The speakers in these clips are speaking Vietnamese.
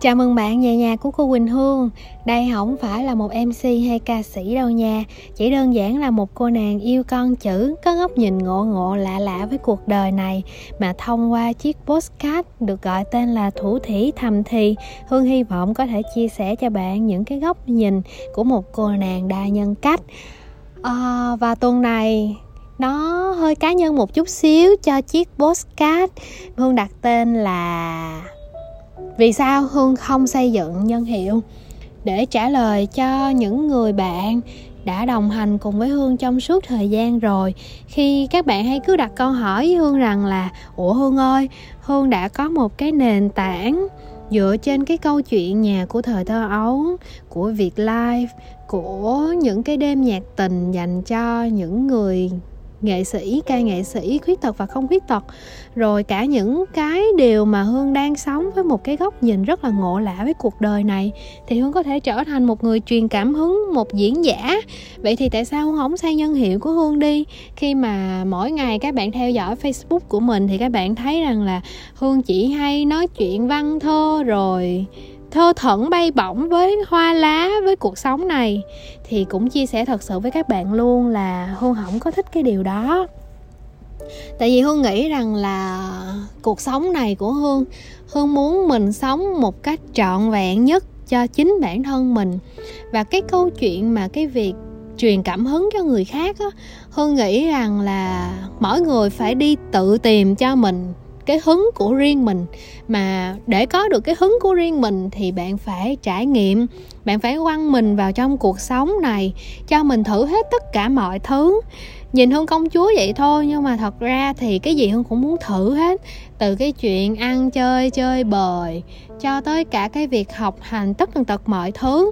Chào mừng bạn về nhà của cô Quỳnh Hương. Đây không phải là một MC hay ca sĩ đâu nha. Chỉ đơn giản là một cô nàng yêu con chữ Có góc nhìn ngộ ngộ lạ lạ với cuộc đời này. Mà thông qua chiếc postcard được gọi tên là Thủ Thủy Thầm Thì Hương hy vọng có thể chia sẻ cho bạn những cái góc nhìn của một cô nàng đa nhân cách. À, Và tuần này nó hơi cá nhân một chút xíu cho chiếc postcard. Hương đặt tên là vì sao hương không xây dựng nhân hiệu? Để trả lời cho những người bạn đã đồng hành cùng với hương trong suốt thời gian rồi, khi các bạn hay cứ đặt câu hỏi với hương rằng là, ủa hương ơi, hương đã có một cái nền tảng dựa trên cái câu chuyện nhà của thời thơ ấu, của việt life, của những cái đêm nhạc tình dành cho những người nghệ sĩ, ca nghệ sĩ, khuyết tật và không khuyết tật. Rồi cả những cái điều mà hương đang sống với một cái góc nhìn rất là ngộ lạ với cuộc đời này, thì hương có thể trở thành một người truyền cảm hứng, một diễn giả. Vậy thì tại sao hương không xây nhân hiệu của hương đi? Khi mà mỗi ngày các bạn theo dõi facebook của mình thì các bạn thấy rằng là hương chỉ hay nói chuyện văn thơ rồi thơ thẩn bay bổng với hoa lá với cuộc sống này thì cũng chia sẻ thật sự với các bạn luôn là hương không có thích cái điều đó. Tại vì hương nghĩ rằng là cuộc sống này của hương hương muốn mình sống một cách trọn vẹn nhất cho chính bản thân mình. Và cái câu chuyện mà cái việc truyền cảm hứng cho người khác á, hương nghĩ rằng là mỗi người phải đi tự tìm cho mình cái hứng của riêng mình. Mà để có được cái hứng của riêng mình thì bạn phải trải nghiệm, bạn phải quăng mình vào trong cuộc sống này, cho mình thử hết tất cả mọi thứ. Nhìn hương công chúa vậy thôi, nhưng mà thật ra thì cái gì hương cũng muốn thử hết. Từ cái chuyện ăn, chơi chơi bời, cho tới cả cái việc học hành tất tần tật mọi thứ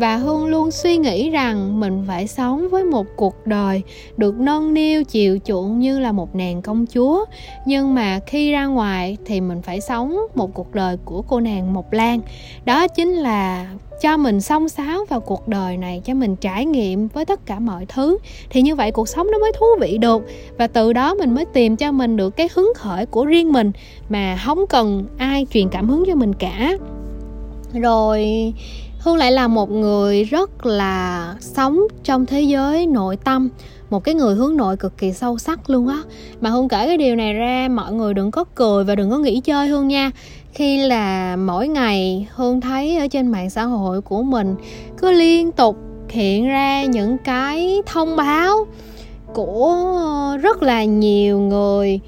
và hương luôn suy nghĩ rằng mình phải sống với một cuộc đời được nâng niu, chiều chuộng như là một nàng công chúa. Nhưng mà khi ra ngoài thì mình phải sống một cuộc đời của cô nàng mộc lan. Đó chính là cho mình xông xáo vào cuộc đời này, cho mình trải nghiệm với tất cả mọi thứ. Thì như vậy cuộc sống nó mới thú vị được. Và từ đó mình mới tìm cho mình được cái hứng khởi của riêng mình mà không cần ai truyền cảm hứng cho mình cả. Rồi hương lại là một người rất là sống trong thế giới nội tâm, một cái người hướng nội cực kỳ sâu sắc luôn á. Mà hương kể cái điều này ra, mọi người đừng có cười và đừng có nghĩ chơi hương nha. Khi là mỗi ngày hương thấy ở trên mạng xã hội của mình, cứ liên tục hiện ra những cái thông báo của rất là nhiều người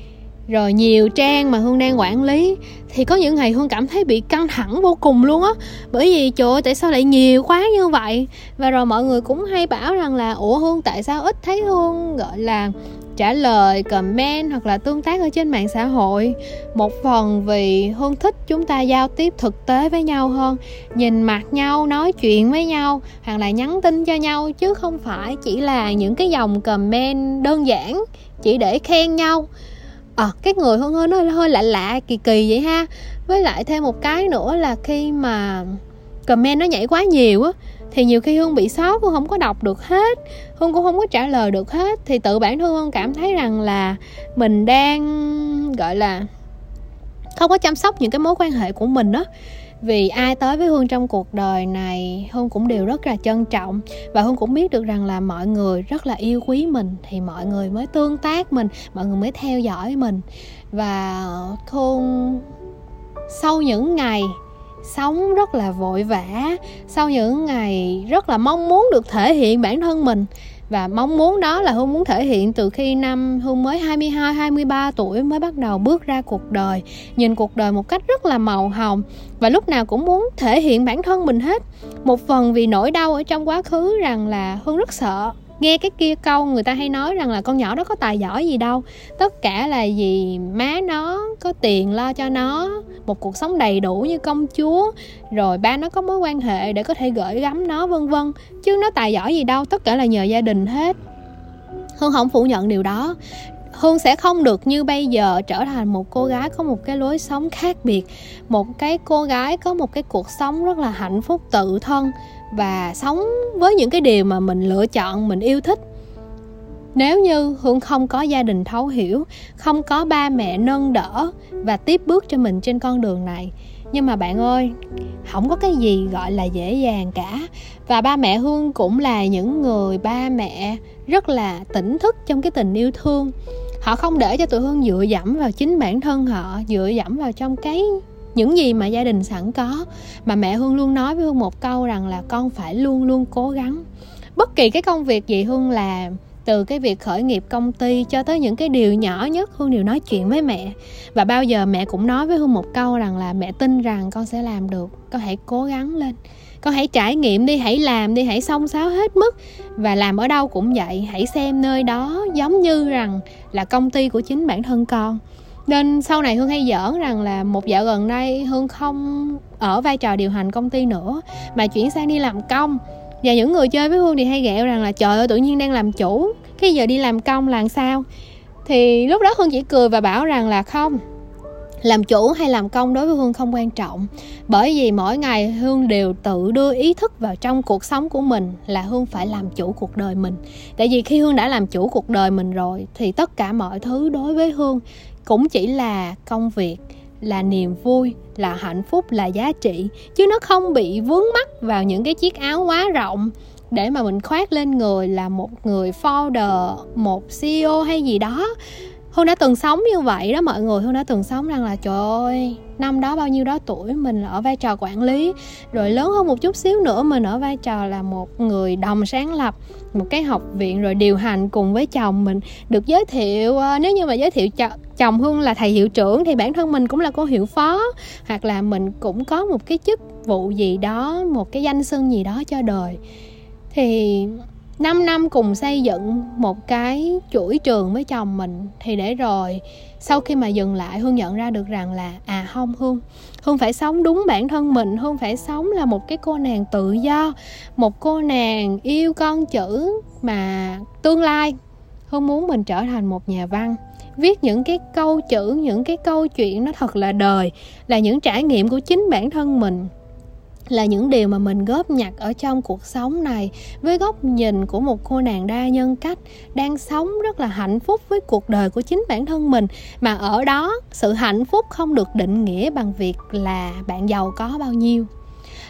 rồi nhiều trang mà hương đang quản lý, thì có những ngày hương cảm thấy bị căng thẳng vô cùng luôn á. Bởi vì, trời ơi, tại sao lại nhiều quá như vậy? Và rồi mọi người cũng hay bảo rằng là, ủa hương, tại sao ít thấy hương, gọi là, trả lời, comment hoặc là tương tác ở trên mạng xã hội? Một phần vì hương thích chúng ta giao tiếp thực tế với nhau hơn, nhìn mặt nhau, nói chuyện với nhau, hoặc là nhắn tin cho nhau, chứ không phải chỉ là những cái dòng comment đơn giản, chỉ để khen nhau à, cái người hương hơi nó hơi lạ lạ kỳ kỳ vậy ha. Với lại thêm một cái nữa là khi mà comment nó nhảy quá nhiều á thì nhiều khi hương bị sót hương không có đọc được hết hương cũng không có trả lời được hết. Thì tự bản thân hương cảm thấy rằng là mình đang gọi là không có chăm sóc những cái mối quan hệ của mình á vì ai tới với hương trong cuộc đời này, hương cũng đều rất là trân trọng. Và hương cũng biết được rằng là mọi người rất là yêu quý mình, thì mọi người mới tương tác mình, mọi người mới theo dõi mình. Và hương sau những ngày sống rất là vội vã, sau những ngày rất là mong muốn được thể hiện bản thân mình và mong muốn đó là Hương muốn thể hiện từ khi năm Hương mới 22 23 tuổi mới bắt đầu bước ra cuộc đời, nhìn cuộc đời một cách rất là màu hồng và lúc nào cũng muốn thể hiện bản thân mình hết. Một phần vì nỗi đau ở trong quá khứ rằng là Hương rất sợ nghe cái kia câu người ta hay nói rằng là con nhỏ đó có tài giỏi gì đâu. Tất cả là vì má nó có tiền lo cho nó, một cuộc sống đầy đủ như công chúa, rồi ba nó có mối quan hệ để có thể gửi gắm nó, vân vân. Chứ nó tài giỏi gì đâu, tất cả là nhờ gia đình hết. Hương không phủ nhận điều đó hương sẽ không được như bây giờ trở thành một cô gái có một cái lối sống khác biệt, một cái cô gái có một cái cuộc sống rất là hạnh phúc tự thân và sống với những cái điều mà mình lựa chọn, mình yêu thích. Nếu như hương không có gia đình thấu hiểu, không có ba mẹ nâng đỡ và tiếp bước cho mình trên con đường này. Nhưng mà bạn ơi, không có cái gì gọi là dễ dàng cả. Và ba mẹ hương cũng là những người ba mẹ rất là tỉnh thức trong cái tình yêu thương họ không để cho tụi hương dựa dẫm vào chính bản thân họ, dựa dẫm vào trong cái những gì mà gia đình sẵn có. Mà mẹ hương luôn nói với hương một câu rằng là con phải luôn luôn cố gắng. Bất kỳ cái công việc gì hương làm, từ cái việc khởi nghiệp công ty cho tới những cái điều nhỏ nhất, hương đều nói chuyện với mẹ. Và bao giờ mẹ cũng nói với hương một câu rằng là mẹ tin rằng con sẽ làm được, con hãy cố gắng lên con hãy trải nghiệm đi, hãy làm đi, hãy xông xáo hết mức. Và làm ở đâu cũng vậy, hãy xem nơi đó giống như rằng là công ty của chính bản thân con. Nên sau này hương hay giỡn rằng là một dạo gần đây hương không ở vai trò điều hành công ty nữa, mà chuyển sang đi làm công. Và những người chơi với hương thì hay ghẹo rằng là, trời ơi, tự nhiên đang làm chủ. Cái giờ đi làm công là sao? Thì lúc đó hương chỉ cười và bảo rằng là, không làm chủ hay làm công đối với hương không quan trọng. Bởi vì mỗi ngày hương đều tự đưa ý thức vào trong cuộc sống của mình là hương phải làm chủ cuộc đời mình. Tại vì khi hương đã làm chủ cuộc đời mình rồi, thì tất cả mọi thứ đối với hương cũng chỉ là công việc, là niềm vui, là hạnh phúc, là giá trị. Chứ nó không bị vướng mắc vào những cái chiếc áo quá rộng để mà mình khoác lên người là một người founder một ceo hay gì đó hương đã từng sống như vậy đó mọi người. Hương đã từng sống rằng là, trời ơi, năm đó bao nhiêu đó tuổi mình ở vai trò quản lý, rồi lớn hơn một chút xíu nữa mình ở vai trò là một người đồng sáng lập, một cái học viện rồi điều hành cùng với chồng mình. Được giới thiệu ờ, nếu như mà giới thiệu chồng hương là thầy hiệu trưởng thì bản thân mình cũng là cô hiệu phó, hoặc là mình cũng có một cái chức vụ gì đó, một cái danh xưng gì đó cho đời. Thì 5 năm cùng xây dựng một cái chuỗi trường với chồng mình thì để rồi, sau khi mà dừng lại, hương nhận ra được rằng là à không, hương hương phải sống đúng bản thân mình, hương phải sống là một cái cô nàng tự do, một cô nàng yêu con chữ mà tương lai. Hương muốn mình trở thành một nhà văn, viết những cái câu chữ, những cái câu chuyện nó thật là đời, là những trải nghiệm của chính bản thân mình là những điều mà mình góp nhặt ở trong cuộc sống này. Với góc nhìn của một cô nàng đa nhân cách đang sống rất là hạnh phúc với cuộc đời của chính bản thân mình. Mà ở đó sự hạnh phúc không được định nghĩa bằng việc là bạn giàu có bao nhiêu.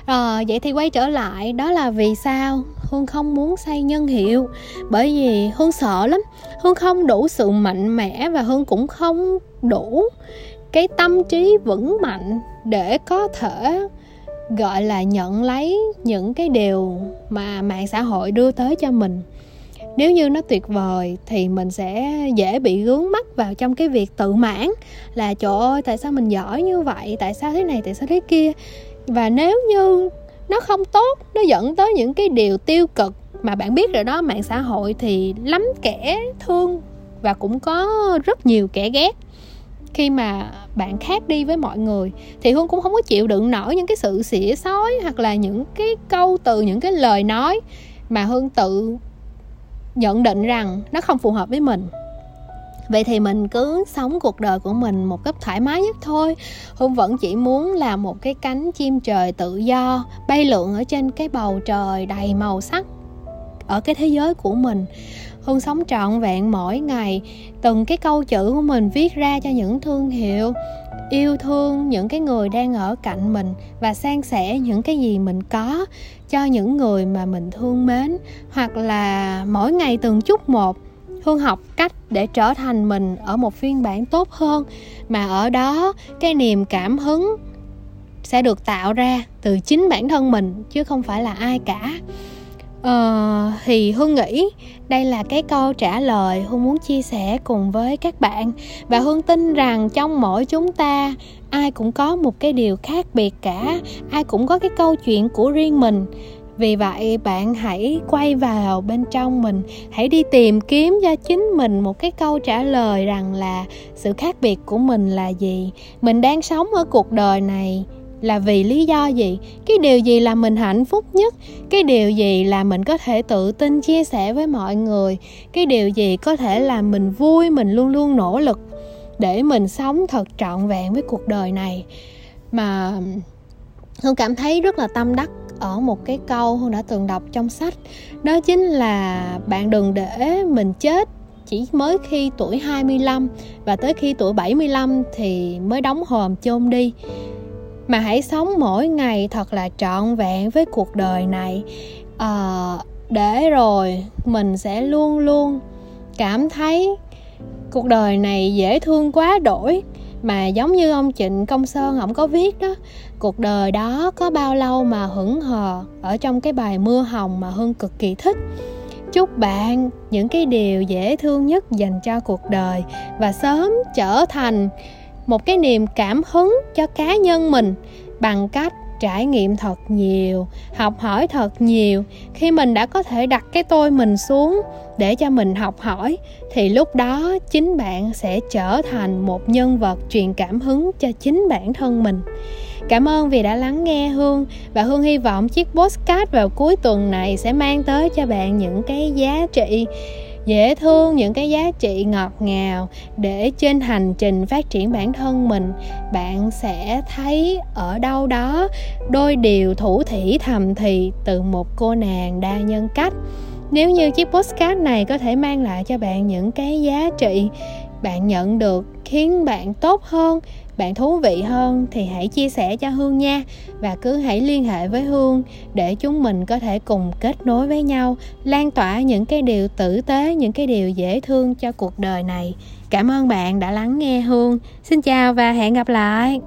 À, vậy thì quay trở lại đó là vì sao hương không muốn xây nhân hiệu. Bởi vì hương sợ lắm. Hương không đủ sự mạnh mẽ và hương cũng không đủ cái tâm trí vững mạnh để có thể gọi là nhận lấy những cái điều mà mạng xã hội đưa tới cho mình. Nếu như nó tuyệt vời thì mình sẽ dễ bị gướng mắt vào trong cái việc tự mãn là, trời ơi, tại sao mình giỏi như vậy? Tại sao thế này? Tại sao thế kia? Và nếu như nó không tốt, nó dẫn tới những cái điều tiêu cực mà bạn biết rồi đó, mạng xã hội thì lắm kẻ thương và cũng có rất nhiều kẻ ghét khi mà bạn khác đi với mọi người, thì hương cũng không có chịu đựng nổi những cái sự xỉa xói hoặc là những cái câu từ, những cái lời nói mà hương tự nhận định rằng nó không phù hợp với mình. Vậy thì mình cứ sống cuộc đời của mình một cách thoải mái nhất thôi. Hương vẫn chỉ muốn là một cái cánh chim trời tự do, bay lượn ở trên cái bầu trời đầy màu sắc ở cái thế giới của mình hương sống trọn vẹn mỗi ngày. Từng cái câu chữ của mình viết ra cho những thương hiệu, yêu thương những cái người đang ở cạnh mình và san sẻ những cái gì mình có cho những người mà mình thương mến. Hoặc là mỗi ngày từng chút một, hương học cách để trở thành mình ở một phiên bản tốt hơn. Mà ở đó, cái niềm cảm hứng sẽ được tạo ra từ chính bản thân mình, chứ không phải là ai cả. Ờ, thì Hương nghĩ đây là cái câu trả lời Hương muốn chia sẻ cùng với các bạn. Và Hương tin rằng trong mỗi chúng ta Ai cũng có một cái điều khác biệt cả. Ai cũng có cái câu chuyện của riêng mình. Vì vậy bạn hãy quay vào bên trong mình. Hãy đi tìm kiếm cho chính mình một cái câu trả lời rằng là sự khác biệt của mình là gì. Mình đang sống ở cuộc đời này là vì lý do gì? Cái điều gì làm mình hạnh phúc nhất? Cái điều gì là mình có thể tự tin chia sẻ với mọi người? Cái điều gì có thể làm mình vui, mình luôn luôn nỗ lực để mình sống thật trọn vẹn với cuộc đời này? Mà, hương cảm thấy rất là tâm đắc ở một cái câu hương đã từng đọc trong sách. Đó chính là bạn đừng để mình chết chỉ mới khi tuổi 25 và tới khi tuổi 75 thì mới đóng hòm chôn đi mà hãy sống mỗi ngày thật là trọn vẹn với cuộc đời này. À, để rồi mình sẽ luôn luôn cảm thấy cuộc đời này dễ thương quá đổi. Mà giống như ông trịnh công sơn ổng có viết đó cuộc đời đó có bao lâu mà hững hờ ở trong cái bài mưa hồng mà hương cực kỳ thích. Chúc bạn những cái điều dễ thương nhất dành cho cuộc đời và sớm trở thành một cái niềm cảm hứng cho cá nhân mình bằng cách trải nghiệm thật nhiều, học hỏi thật nhiều. Khi mình đã có thể đặt cái tôi mình xuống để cho mình học hỏi, thì lúc đó chính bạn sẽ trở thành một nhân vật truyền cảm hứng cho chính bản thân mình. Cảm ơn vì đã lắng nghe, Hương, và Hương hy vọng chiếc postcard vào cuối tuần này sẽ mang tới cho bạn những cái giá trị dễ thương những cái giá trị ngọt ngào để trên hành trình phát triển bản thân mình. Bạn sẽ thấy ở đâu đó đôi điều thủ thỉ thầm thì từ một cô nàng đa nhân cách. Nếu như chiếc postcard này có thể mang lại cho bạn những cái giá trị bạn nhận được khiến bạn tốt hơn bạn thú vị hơn thì hãy chia sẻ cho hương nha. Và cứ hãy liên hệ với hương để chúng mình có thể cùng kết nối với nhau, lan tỏa những cái điều tử tế, những cái điều dễ thương cho cuộc đời này. Cảm ơn bạn đã lắng nghe hương. Xin chào và hẹn gặp lại!